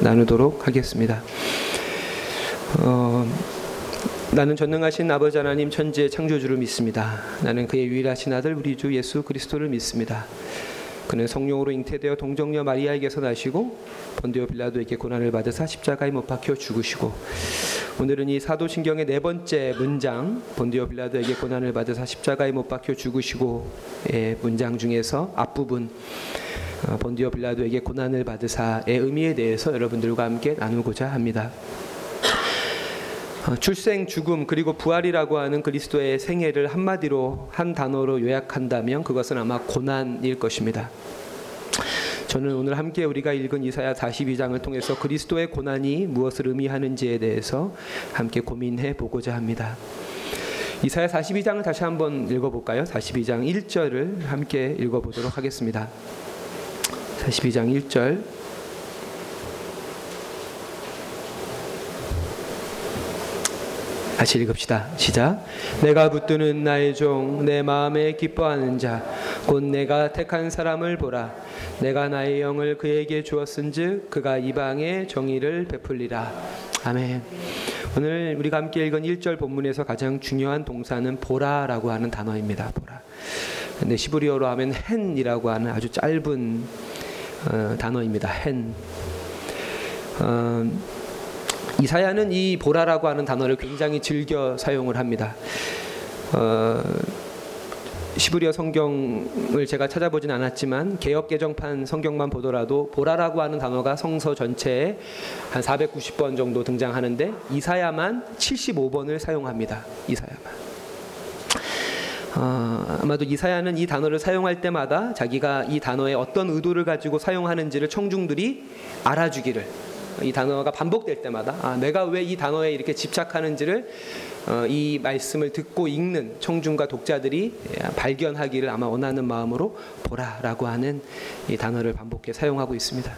나누도록 하겠습니다. 어, 나는 전능하신 아버지 하나님 천지의 창조주를 믿습니다. 나는 그의 유일하신 아들 우리 주 예수 그리스도를 믿습니다. 그는 성령으로 잉태되어 동정녀 마리아에게서 나시고 본디오 빌라도에게 고난을 받으사 십자가에 못 박혀 죽으시고 오늘은 이 사도신경의 네 번째 문장 본디오 빌라도에게 고난을 받으사 십자가에 못 박혀 죽으시고의 문장 중에서 앞부분 어, 본디오 빌라도에게 고난을 받으사의 의미에 대해서 여러분들과 함께 나누고자 합니다. 어, 출생, 죽음 그리고 부활이라고 하는 그리스도의 생애를 한마디로 한 단어로 요약한다면 그것은 아마 고난일 것입니다. 저는 오늘 함께 우리가 읽은 이사야 42장을 통해서 그리스도의 고난이 무엇을 의미하는지에 대해서 함께 고민해 보고자 합니다. 이사야 42장을 다시 한번 읽어볼까요? 42장 1절을 함께 읽어보도록 하겠습니다. 42장 1절 다시 읽읍시다. 시작. 내가 붙드는 나의 종, 내 마음에 기뻐하는 자, 곧 내가 택한 사람을 보라. 내가 나의 영을 그에게 주었은즉 그가 이방의 정의를 베풀리라. 아멘. 오늘 우리가 함께 읽은 1절 본문에서 가장 중요한 동사는 보라라고 하는 단어입니다. 보라. 근데 시브리어로 하면 헨이라고 하는 아주 짧은 어, 단어입니다. 헨. 어, 이사야는 이 보라라고 하는 단어를 굉장히 즐겨 사용을 합니다. 어, 시브리어 성경을 제가 찾아보진 않았지만 개역 개정판 성경만 보더라도 보라라고 하는 단어가 성서 전체에 한 490번 정도 등장하는데 이사야만 75번을 사용합니다. 이사야만. 어, 아마도 이사야는 이 단어를 사용할 때마다 자기가 이 단어에 어떤 의도를 가지고 사용하는지를 청중들이 알아주기를 이 단어가 반복될 때마다 아, 내가 왜 이 단어에 이렇게 집착하는지를 어, 이 말씀을 듣고 읽는 청중과 독자들이 발견하기를 아마 원하는 마음으로 보라라고 하는 이 단어를 반복해 사용하고 있습니다.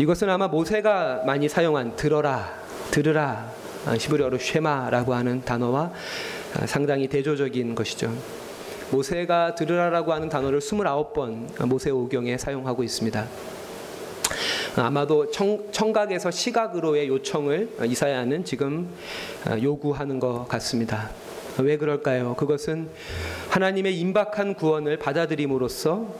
이것은 아마 모세가 많이 사용한 들어라, 들으라, 아, 시브리어로 쉐마라고 하는 단어와 아, 상당히 대조적인 것이죠. 모세가 들으라라고 하는 단어를 29번 모세오경에 사용하고 있습니다. 아마도 청, 청각에서 시각으로의 요청을 이사야는 지금 아, 요구하는 것 같습니다. 왜 그럴까요? 그것은 하나님의 임박한 구원을 받아들임으로써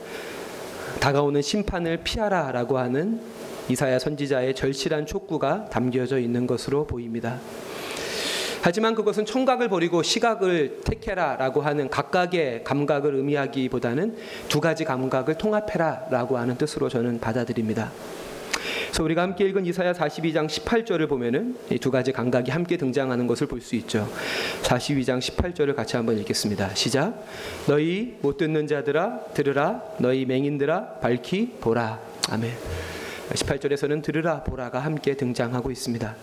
다가오는 심판을 피하라라고 하는 이사야 선지자의 절실한 촉구가 담겨져 있는 것으로 보입니다. 하지만 그것은 청각을 버리고 시각을 택해라라고 하는 각각의 감각을 의미하기보다는 두 가지 감각을 통합해라라고 하는 뜻으로 저는 받아들입니다. 그래서 우리가 함께 읽은 이사야 42장 18절을 보면은 이 두 가지 감각이 함께 등장하는 것을 볼 수 있죠. 42장 18절을 같이 한번 읽겠습니다. 시작. 너희 못 듣는 자들아 들으라 너희 맹인들아 밝히 보라. 아멘. 18절에서는 들으라 보라가 함께 등장하고 있습니다.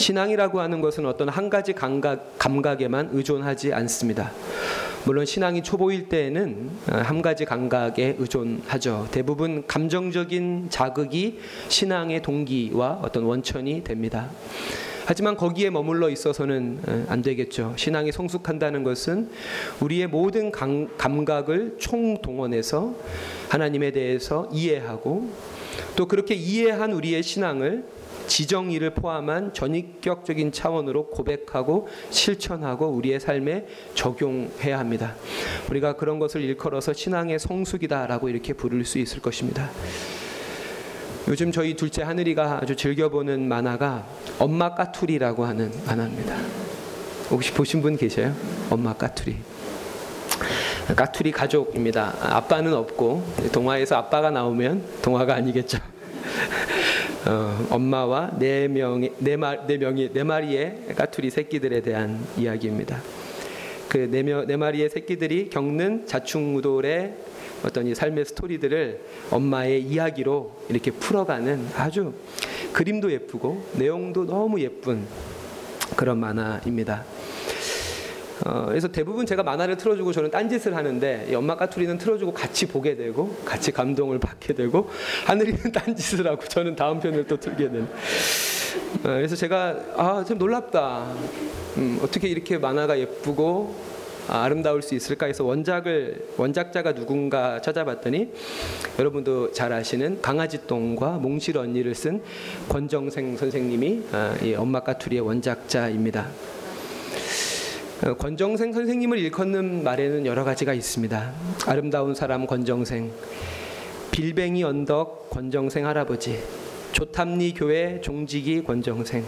신앙이라고 하는 것은 어떤 한 가지 감각, 감각에만 의존하지 않습니다. 물론 신앙이 초보일 때에는 어, 한 가지 감각에 의존하죠. 대부분 감정적인 자극이 신앙의 동기와 어떤 원천이 됩니다. 하지만 거기에 머물러 있어서는 어, 안 되겠죠. 신앙이 성숙한다는 것은 우리의 모든 감, 감각을 총동원해서 하나님에 대해서 이해하고 또 그렇게 이해한 우리의 신앙을 지정의를 포함한 전인격적인 차원으로 고백하고 실천하고 우리의 삶에 적용해야 합니다. 우리가 그런 것을 일컬어서 신앙의 성숙이다라고 이렇게 부를 수 있을 것입니다. 요즘 저희 둘째 하늘이가 아주 즐겨보는 만화가 엄마 까투리라고 하는 만화입니다. 혹시 보신 분 계셔요? 엄마 까투리. 까투리 가족입니다. 아빠는 없고 동화에서 아빠가 나오면 동화가 아니겠죠. 어, 엄마와 네 명의 네, 말, 네 명이 네 마리의 까투리 새끼들에 대한 이야기입니다. 그네 네 마리의 새끼들이 겪는 자충우돌의 어떤 이 삶의 스토리들을 엄마의 이야기로 이렇게 풀어가는 아주 그림도 예쁘고 내용도 너무 예쁜 그런 만화입니다. 어, 그래서 대부분 제가 만화를 틀어주고 저는 딴짓을 하는데 엄마 까투리는 틀어주고 같이 보게 되고 같이 감동을 받게 되고 하늘이는 딴짓을 하고 저는 다음 편을 또 틀게 되는. 어, 그래서 제가 아 참 놀랍다. 음, 어떻게 이렇게 만화가 예쁘고 아름다울 수 있을까 해서 원작을 원작자가 누군가 찾아봤더니 여러분도 잘 아시는 강아지똥과 몽실 언니를 쓴 권정생 선생님이 아, 이 엄마 까투리의 원작자입니다. 어, 권정생 선생님을 일컫는 말에는 여러 가지가 있습니다. 아름다운 사람 권정생, 빌뱅이 언덕 권정생 할아버지, 조탐리 교회 종지기 권정생,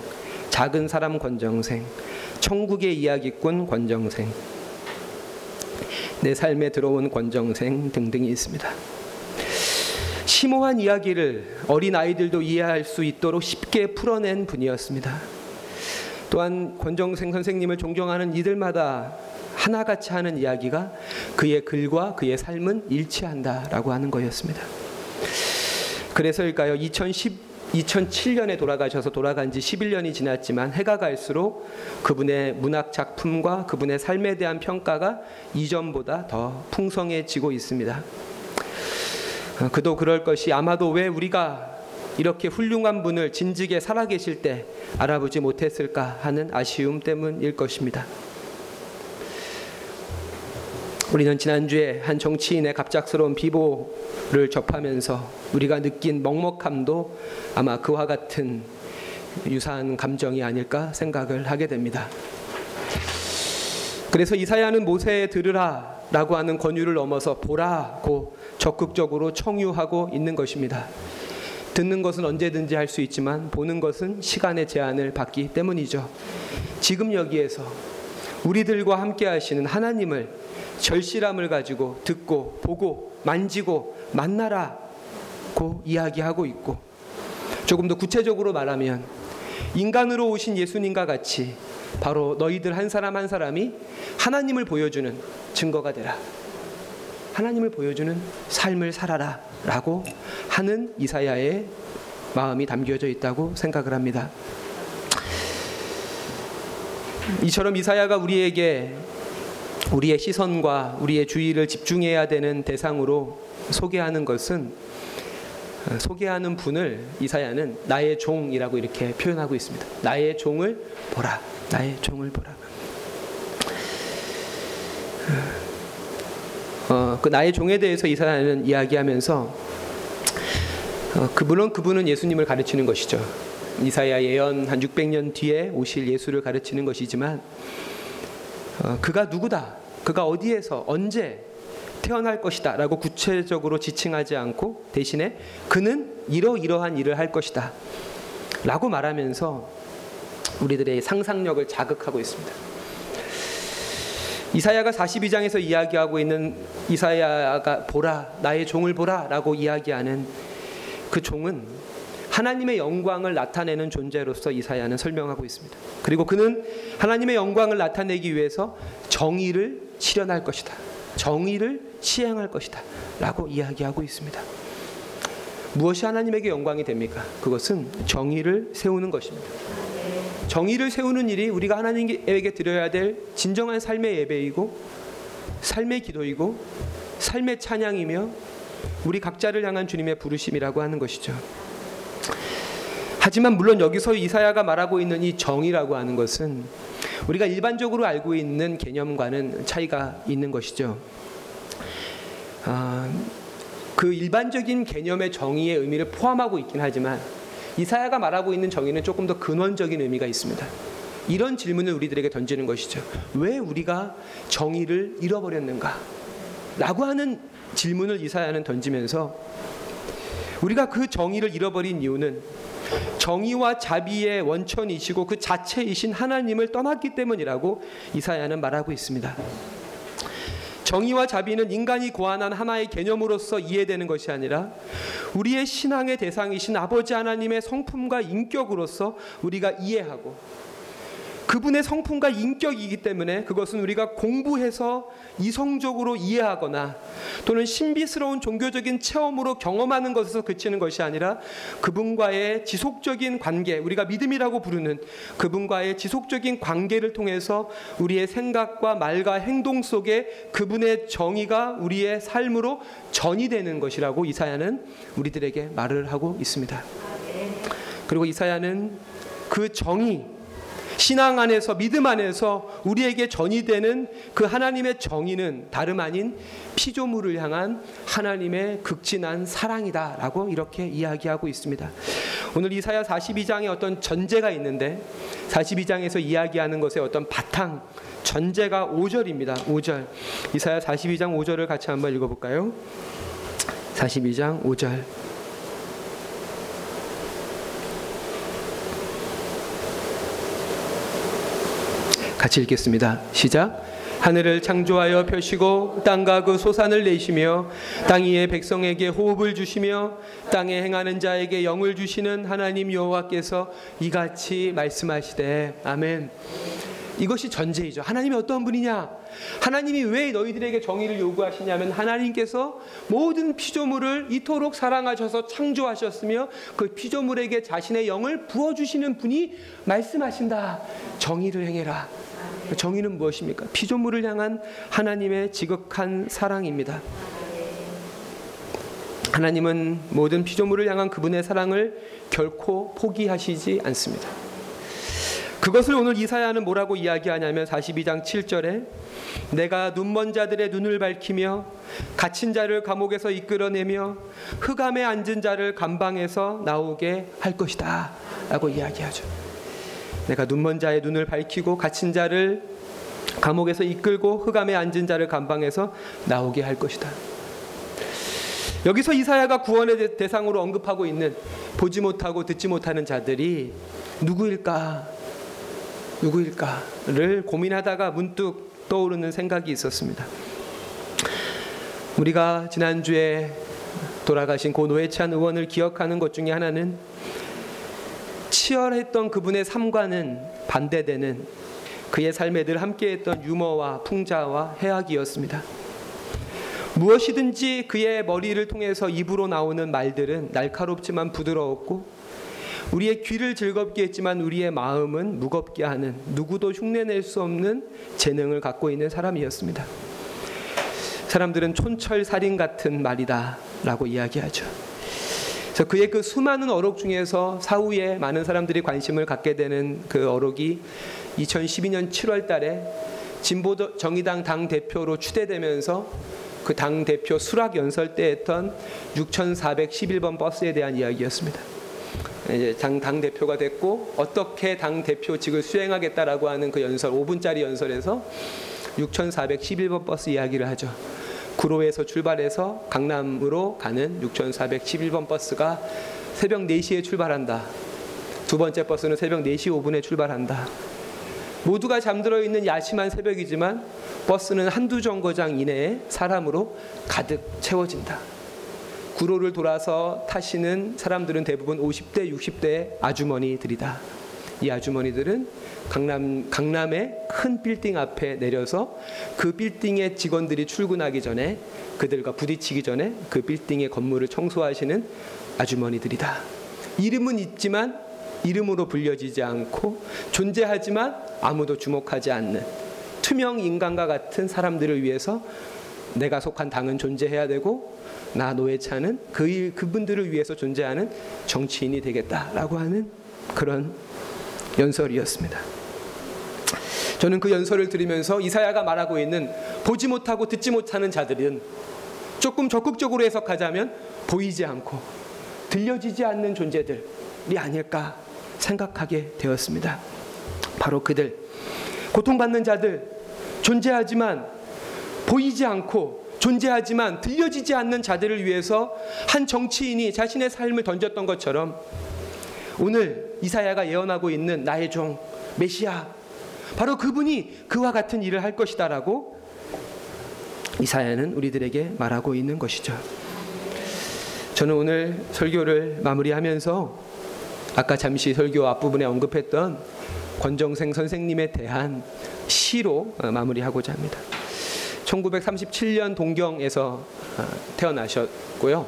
작은 사람 권정생, 천국의 이야기꾼 권정생, 내 삶에 들어온 권정생 등등이 있습니다. 심오한 이야기를 어린 아이들도 이해할 수 있도록 쉽게 풀어낸 분이었습니다. 또한 권정생 선생님을 존경하는 이들마다 하나같이 하는 이야기가 그의 글과 그의 삶은 일치한다라고 하는 거였습니다. 그래서일까요? 2010 2007년에 돌아가셔서 돌아간 지 11년이 지났지만 해가 갈수록 그분의 문학 작품과 그분의 삶에 대한 평가가 이전보다 더 풍성해지고 있습니다. 그도 그럴 것이 아마도 왜 우리가 이렇게 훌륭한 분을 진즉에 살아계실 때 알아보지 못했을까 하는 아쉬움 때문일 것입니다. 우리는 지난주에 한 정치인의 갑작스러운 비보를 접하면서 우리가 느낀 먹먹함도 아마 그와 같은 유사한 감정이 아닐까 생각을 하게 됩니다. 그래서 이사야는 모세에 들으라 라고 하는 권유를 넘어서 보라고 적극적으로 청유하고 있는 것입니다. 듣는 것은 언제든지 할 수 있지만 보는 것은 시간의 제한을 받기 때문이죠. 지금 여기에서 우리들과 함께 하시는 하나님을 절실함을 가지고 듣고 보고 만지고 만나라고 이야기하고 있고 조금 더 구체적으로 말하면 인간으로 오신 예수님과 같이 바로 너희들 한 사람 한 사람이 하나님을 보여주는 증거가 되라. 하나님을 보여주는 삶을 살아라 라고 하는 이사야의 마음이 담겨져 있다고 생각을 합니다. 이처럼 이사야가 우리에게 우리의 시선과 우리의 주의를 집중해야 되는 대상으로 소개하는 것은 소개하는 분을 이사야는 나의 종이라고 이렇게 표현하고 있습니다. 나의 종을 보라. 나의 종을 보라. 어, 그 나의 종에 대해서 이사야는 이야기하면서 어, 그 물론 그분은 예수님을 가르치는 것이죠. 이사야 예언 한 600년 뒤에 오실 예수를 가르치는 것이지만 어, 그가 누구다, 그가 어디에서 언제 태어날 것이다라고 구체적으로 지칭하지 않고 대신에 그는 이러이러한 일을 할 것이다. 라고 말하면서 우리들의 상상력을 자극하고 있습니다. 이사야가 42장에서 이야기하고 있는 이사야가 보라 나의 종을 보라라고 이야기하는 그 종은 하나님의 영광을 나타내는 존재로서 이사야는 설명하고 있습니다. 그리고 그는 하나님의 영광을 나타내기 위해서 정의를 실현할 것이다. 정의를 시행할 것이다. 라고 이야기하고 있습니다. 무엇이 하나님에게 영광이 됩니까? 그것은 정의를 세우는 것입니다. 정의를 세우는 일이 우리가 하나님에게 드려야 될 진정한 삶의 예배이고 삶의 기도이고 삶의 찬양이며 우리 각자를 향한 주님의 부르심이라고 하는 것이죠. 하지만 물론 여기서 이사야가 말하고 있는 이 정의라고 하는 것은 우리가 일반적으로 알고 있는 개념과는 차이가 있는 것이죠. 아, 그 일반적인 개념의 정의의 의미를 포함하고 있긴 하지만 이사야가 말하고 있는 정의는 조금 더 근원적인 의미가 있습니다. 이런 질문을 우리들에게 던지는 것이죠. 왜 우리가 정의를 잃어버렸는가? 라고 하는 질문을 이사야는 던지면서 우리가 그 정의를 잃어버린 이유는 정의와 자비의 원천이시고 그 자체이신 하나님을 떠났기 때문이라고 이사야는 말하고 있습니다. 정의와 자비는 인간이 고안한 하나의 개념으로서 이해되는 것이 아니라 우리의 신앙의 대상이신 아버지 하나님의 성품과 인격으로서 우리가 이해하고 그분의 성품과 인격이기 때문에 그것은 우리가 공부해서 이성적으로 이해하거나 또는 신비스러운 종교적인 체험으로 경험하는 것에서 그치는 것이 아니라 그분과의 지속적인 관계, 우리가 믿음이라고 부르는 그분과의 지속적인 관계를 통해서 우리의 생각과 말과 행동 속에 그분의 정의가 우리의 삶으로 전이 되는 것이라고 이사야는 우리들에게 말을 하고 있습니다. 그리고 이사야는 그 정의 신앙 안에서 믿음 안에서 우리에게 전이되는 그 하나님의 정의는 다름 아닌 피조물을 향한 하나님의 극진한 사랑이다라고 이렇게 이야기하고 있습니다. 오늘 이사야 42장에 어떤 전제가 있는데 42장에서 이야기하는 것의 어떤 바탕 전제가 5절입니다. 5절. 이사야 42장 5절을 같이 한번 읽어 볼까요? 42장 5절. 같이 읽겠습니다. 시작. 하늘을 창조하여 펴시고 땅과 그 소산을 내시며 땅 위의 백성에게 호흡을 주시며 땅에 행하는 자에게 영을 주시는 하나님 여호와께서 이같이 말씀하시되 아멘. 이것이 전제이죠. 하나님이 어떤 분이냐? 하나님이 왜 너희들에게 정의를 요구하시냐면 하나님께서 모든 피조물을 이토록 사랑하셔서 창조하셨으며 그 피조물에게 자신의 영을 부어 주시는 분이 말씀하신다. 정의를 행해라. 정의는 무엇입니까? 피조물을 향한 하나님의 지극한 사랑입니다. 하나님은 모든 피조물을 향한 그분의 사랑을 결코 포기하시지 않습니다. 그것을 오늘 이사야는 뭐라고 이야기하냐면 42장 7절에 내가 눈먼 자들의 눈을 밝히며 갇힌 자를 감옥에서 이끌어내며 흑암에 앉은 자를 감방에서 나오게 할 것이다 라고 이야기하죠. 내가 눈먼 자의 눈을 밝히고 갇힌 자를 감옥에서 이끌고 흑암에 앉은 자를 감방에서 나오게 할 것이다. 여기서 이사야가 구원의 대상으로 언급하고 있는 보지 못하고 듣지 못하는 자들이 누구일까? 누구일까를 고민하다가 문득 떠오르는 생각이 있었습니다. 우리가 지난주에 돌아가신 고 노회찬 의원을 기억하는 것 중에 하나는 치열했던 그분의 삶과는 반대되는 그의 삶에 늘 함께했던 유머와 풍자와 해악이었습니다. 무엇이든지 그의 머리를 통해서 입으로 나오는 말들은 날카롭지만 부드러웠고 우리의 귀를 즐겁게 했지만 우리의 마음은 무겁게 하는 누구도 흉내낼 수 없는 재능을 갖고 있는 사람이었습니다. 사람들은 촌철살인 같은 말이다라고 이야기하죠. 그래서 그의 그 수많은 어록 중에서 사후에 많은 사람들이 관심을 갖게 되는 그 어록이 2012년 7월 달에 진보 정의당 당 대표로 추대되면서 그 당 대표 수락 연설 때 했던 6411번 버스에 대한 이야기였습니다. 이제 당, 당 대표가 됐고 어떻게 당 대표직을 수행하겠다라고 하는 그 연설 5분짜리 연설에서 6,411번 버스 이야기를 하죠. 구로에서 출발해서 강남으로 가는 6,411번 버스가 새벽 4시에 출발한다. 두 번째 버스는 새벽 4시 5분에 출발한다. 모두가 잠들어 있는 야심한 새벽이지만 버스는 한두 정거장 이내에 사람으로 가득 채워진다. 구로를 돌아서 타시는 사람들은 대부분 50대, 60대 아주머니들이다. 이 아주머니들은 강남 강남의 큰 빌딩 앞에 내려서 그 빌딩의 직원들이 출근하기 전에 그들과 부딪히기 전에 그 빌딩의 건물을 청소하시는 아주머니들이다. 이름은 있지만 이름으로 불려지지 않고 존재하지만 아무도 주목하지 않는 투명 인간과 같은 사람들을 위해서 내가 속한 당은 존재해야 되고 나 노회찬은 그 그분들을 위해서 존재하는 정치인이 되겠다라고 하는 그런 연설이었습니다. 저는 그 연설을 들으면서 이사야가 말하고 있는 보지 못하고 듣지 못하는 자들은 조금 적극적으로 해석하자면 보이지 않고 들려지지 않는 존재들이 아닐까 생각하게 되었습니다. 바로 그들 고통받는 자들 존재하지만 보이지 않고 존재하지만 들려지지 않는 자들을 위해서 한 정치인이 자신의 삶을 던졌던 것처럼 오늘 이사야가 예언하고 있는 나의 종 메시아 바로 그분이 그와 같은 일을 할 것이다라고 이사야는 우리들에게 말하고 있는 것이죠. 저는 오늘 설교를 마무리하면서 아까 잠시 설교 앞부분에 언급했던 권정생 선생님에 대한 시로 마무리하고자 합니다. 1937년 동경에서 아, 태어나셨고요.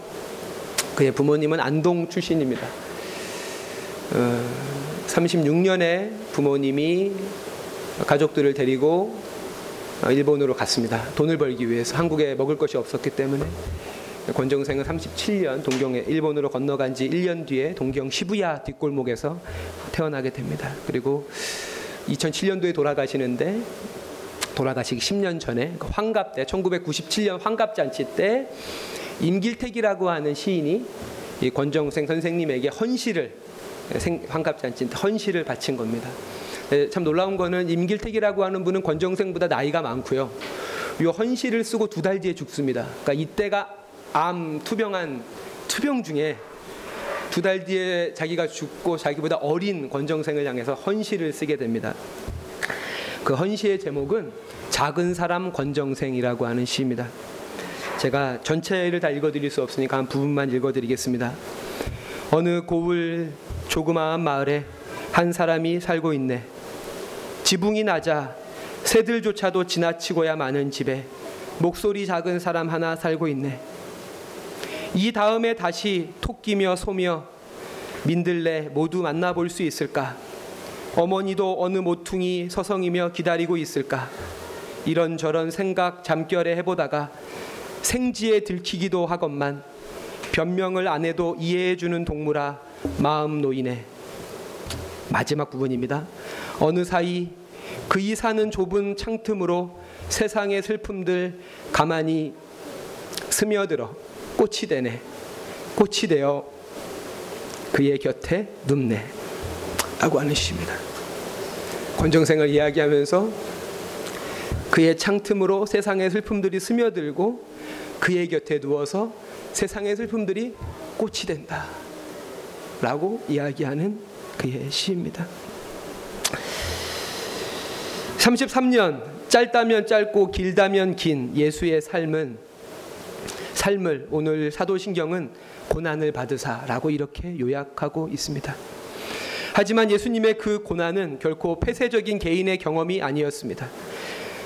그의 부모님은 안동 출신입니다. 36년에 어, 부모님이 가족들을 데리고 어, 일본으로 갔습니다. 돈을 벌기 위해서 한국에 먹을 것이 없었기 때문에 권정생은 37년 동경에 일본으로 건너간 지 1년 뒤에 동경 시부야 뒷골목에서 태어나게 됩니다. 그리고 2007년도에 돌아가시는데 돌아가시기 10년 전에 그 환갑 때 1997년 환갑 잔치 때 임길택이라고 하는 시인이 이 권정생 선생님에게 헌시를 생, 환갑 잔치 때 헌시를 바친 겁니다. 네, 참 놀라운 거는 임길택이라고 하는 분은 권정생보다 나이가 많고요. 이 헌시를 쓰고 두 달 뒤에 죽습니다. 그러니까 이때가 암 투병한 투병 중에 두 달 뒤에 자기가 죽고 자기보다 어린 권정생을 향해서 헌시를 쓰게 됩니다. 그 헌시의 제목은 작은 사람 권정생이라고 하는 시입니다. 제가 전체를 다 읽어드릴 수 없으니까 한 부분만 읽어드리겠습니다. 어느 고을 조그마한 마을에 한 사람이 살고 있네. 지붕이 낮아 새들조차도 지나치고야 마는 집에 목소리 작은 사람 하나 살고 있네. 이 다음에 다시 토끼며 소며 민들레 모두 만나볼 수 있을까? 어머니도 어느 모퉁이 서성이며 기다리고 있을까? 이런저런 생각 잠결에 해보다가 생지에 들키기도 하건만 변명을 안 해도 이해해주는 동물아 마음 놓이네. 마지막 부분입니다. 어느 사이 그이 사는 좁은 창틈으로 세상의 슬픔들 가만히 스며들어 꽃이 되네. 꽃이 되어 그의 곁에 눕네. 라고 하는 시입니다. 권정생을 이야기하면서 그의 창틈으로 세상의 슬픔들이 스며들고 그의 곁에 누워서 세상의 슬픔들이 꽃이 된다. 라고 이야기하는 그의 시입니다. 33년 짧다면 짧고 길다면 긴 예수의 삶은 삶을 오늘 사도신경은 고난을 받으사라고 이렇게 요약하고 있습니다. 하지만 예수님의 그 고난은 결코 폐쇄적인 개인의 경험이 아니었습니다.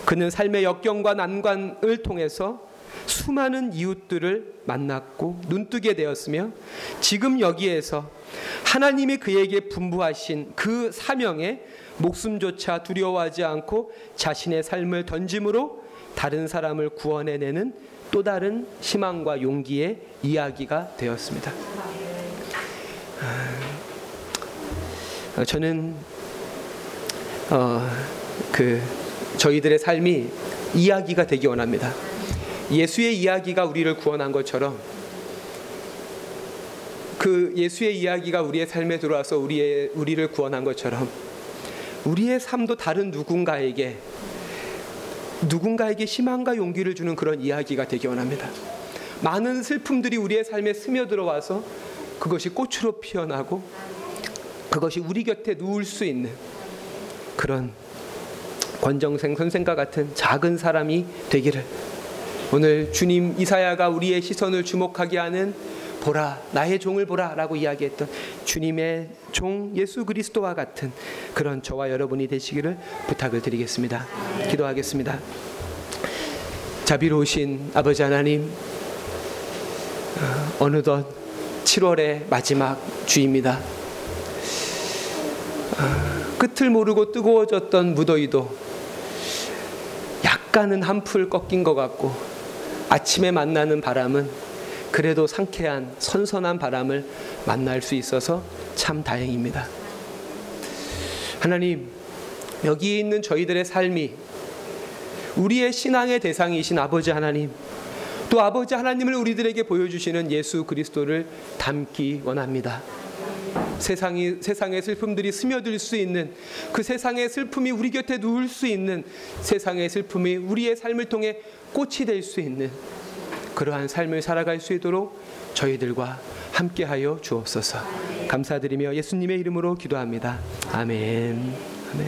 그는 삶의 역경과 난관을 통해서 수많은 이웃들을 만났고 눈뜨게 되었으며 지금 여기에서 하나님이 그에게 분부하신 그 사명에 목숨조차 두려워하지 않고 자신의 삶을 던짐으로 다른 사람을 구원해내는 또 다른 희망과 용기의 이야기가 되었습니다. 아, 저는 어, 그 저희들의 삶이 이야기가 되기 원합니다. 예수의 이야기가 우리를 구원한 것처럼 그 예수의 이야기가 우리의 삶에 들어와서 우리의 우리를 구원한 것처럼 우리의 삶도 다른 누군가에게 누군가에게 희망과 용기를 주는 그런 이야기가 되기 원합니다. 많은 슬픔들이 우리의 삶에 스며들어와서 그것이 꽃으로 피어나고 그것이 우리 곁에 누울 수 있는 그런 권정생 선생과 같은 작은 사람이 되기를 오늘 주님 이사야가 우리의 시선을 주목하게 하는 보라 나의 종을 보라라고 이야기했던 주님의 종 예수 그리스도와 같은 그런 저와 여러분이 되시기를 부탁을 드리겠습니다. 기도하겠습니다. 자비로우신 아버지 하나님 어, 어느덧 7월의 마지막 주입니다. 어, 끝을 모르고 뜨거워졌던 무더위도 약간은 한풀 꺾인 것 같고 아침에 만나는 바람은 그래도 상쾌한 선선한 바람을 만날 수 있어서 참 다행입니다. 하나님, 여기 있는 저희들의 삶이 우리의 신앙의 대상이신 아버지 하나님, 또 아버지 하나님을 우리들에게 보여주시는 예수 그리스도를 담기 원합니다. 세상이 세상의 슬픔들이 스며들 수 있는 그 세상의 슬픔이 우리 곁에 누울 수 있는 세상의 슬픔이 우리의 삶을 통해 꽃이 될 수 있는 그러한 삶을 살아갈 수 있도록 저희들과 함께하여 주옵소서. 감사드리며 예수님의 이름으로 기도합니다. 아멘.